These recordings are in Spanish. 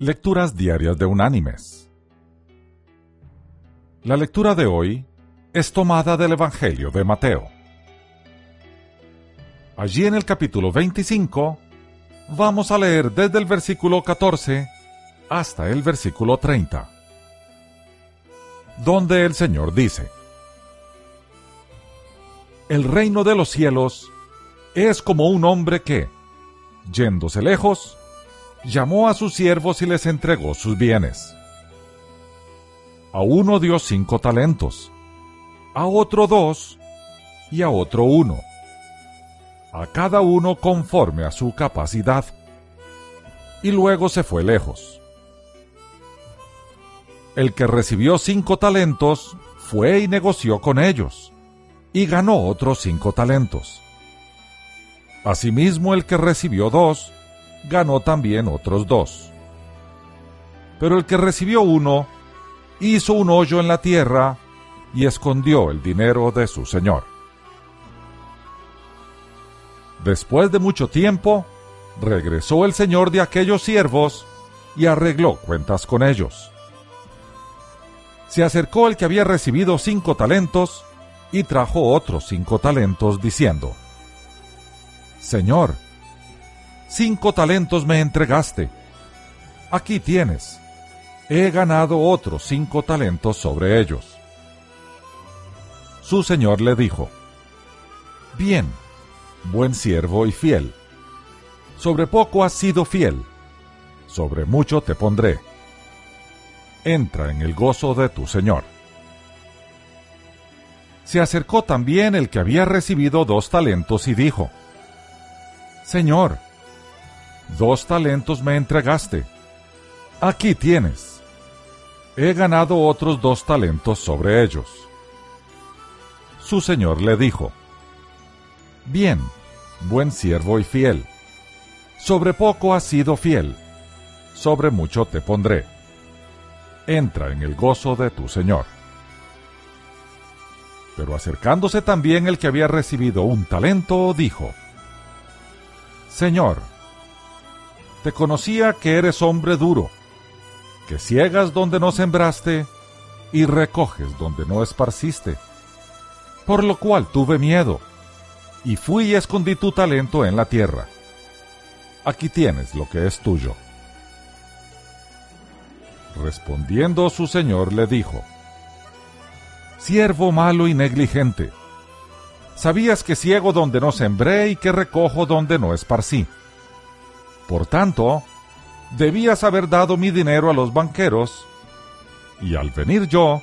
Lecturas Diarias de Unánimes. La lectura de hoy es tomada del Evangelio de Mateo. Allí en el capítulo 25 vamos a leer desde el versículo 14 hasta el versículo 30, donde el Señor dice, El reino de los cielos es como un hombre que, yéndose lejos, llamó a sus siervos y les entregó sus bienes. A uno dio cinco talentos, a otro dos y a otro uno, a cada uno conforme a su capacidad. Y luego se fue lejos. El que recibió cinco talentos fue y negoció con ellos, y ganó otros cinco talentos. Asimismo el que recibió dos, ganó también otros dos. Pero el que recibió uno, hizo un hoyo en la tierra y escondió el dinero de su señor. Después de mucho tiempo, regresó el señor de aquellos siervos y arregló cuentas con ellos. Se acercó el que había recibido cinco talentos y trajo otros cinco talentos diciendo, Señor, cinco talentos me entregaste. Aquí tienes. He ganado otros cinco talentos sobre ellos. Su señor le dijo, Bien, buen siervo y fiel. Sobre poco has sido fiel, sobre mucho te pondré. Entra en el gozo de tu señor. Se acercó también el que había recibido dos talentos y dijo, Señor, Dos talentos me entregaste. Aquí tienes. He ganado otros dos talentos sobre ellos. Su señor le dijo, Bien, buen siervo y fiel. Sobre poco has sido fiel, sobre mucho te pondré. Entra en el gozo de tu señor. Pero acercándose también el que había recibido un talento, dijo, Señor, te conocía que eres hombre duro, que ciegas donde no sembraste y recoges donde no esparciste. Por lo cual tuve miedo, y fui y escondí tu talento en la tierra. Aquí tienes lo que es tuyo. Respondiendo su señor le dijo, Siervo malo y negligente, sabías que ciego donde no sembré y que recojo donde no esparcí por tanto, debías haber dado mi dinero a los banqueros, y al venir yo,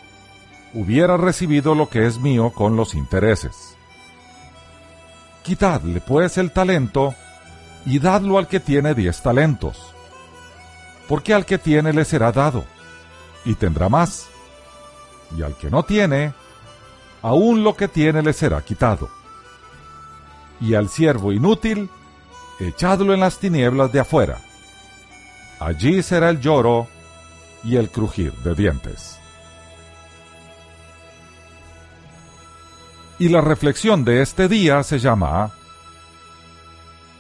hubiera recibido lo que es mío con los intereses. Quitadle pues el talento, y dadlo al que tiene diez talentos, porque al que tiene le será dado, y tendrá más, y al que no tiene, aún lo que tiene le será quitado. Y al siervo inútil, echadlo en las tinieblas de afuera. Allí será el lloro y el crujir de dientes. Y la reflexión de este día se llama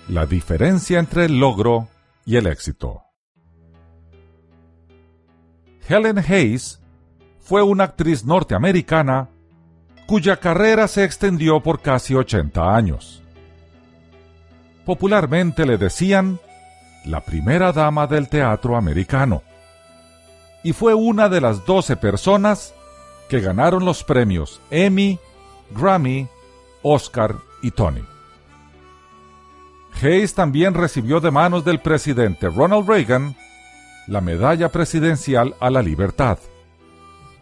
La diferencia entre el logro y el éxito. Helen Hayes fue una actriz norteamericana cuya carrera se extendió por casi 80 años popularmente le decían la primera dama del teatro americano. Y fue una de las doce personas que ganaron los premios Emmy, Grammy, Oscar y Tony. Hayes también recibió de manos del presidente Ronald Reagan la Medalla Presidencial a la Libertad,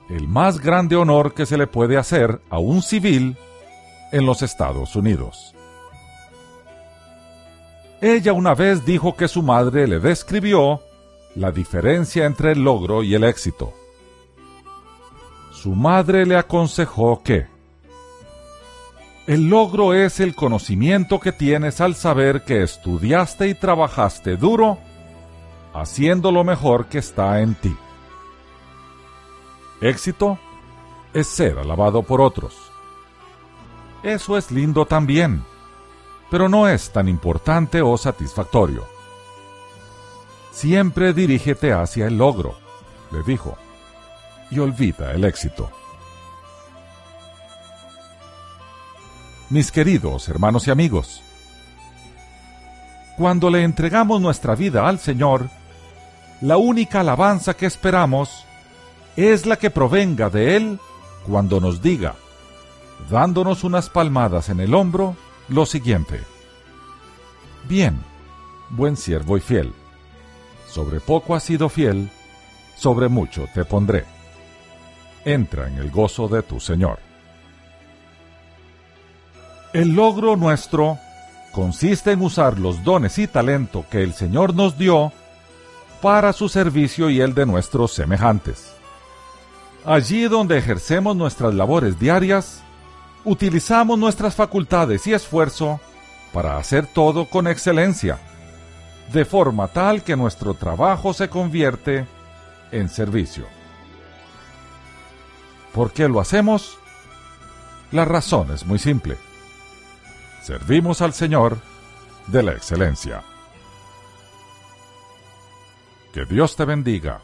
el más grande honor que se le puede hacer a un civil en los Estados Unidos. Ella una vez dijo que su madre le describió la diferencia entre el logro y el éxito. Su madre le aconsejó que el logro es el conocimiento que tienes al saber que estudiaste y trabajaste duro haciendo lo mejor que está en ti. Éxito es ser alabado por otros. Eso es lindo también pero no es tan importante o satisfactorio. Siempre dirígete hacia el logro, le dijo, y olvida el éxito. Mis queridos hermanos y amigos, cuando le entregamos nuestra vida al Señor, la única alabanza que esperamos es la que provenga de Él cuando nos diga, dándonos unas palmadas en el hombro, lo siguiente. Bien, buen siervo y fiel. Sobre poco has sido fiel, sobre mucho te pondré. Entra en el gozo de tu Señor. El logro nuestro consiste en usar los dones y talento que el Señor nos dio para su servicio y el de nuestros semejantes. Allí donde ejercemos nuestras labores diarias, utilizamos nuestras facultades y esfuerzo para hacer todo con excelencia, de forma tal que nuestro trabajo se convierte en servicio. ¿Por qué lo hacemos? La razón es muy simple. Servimos al Señor de la excelencia. Que Dios te bendiga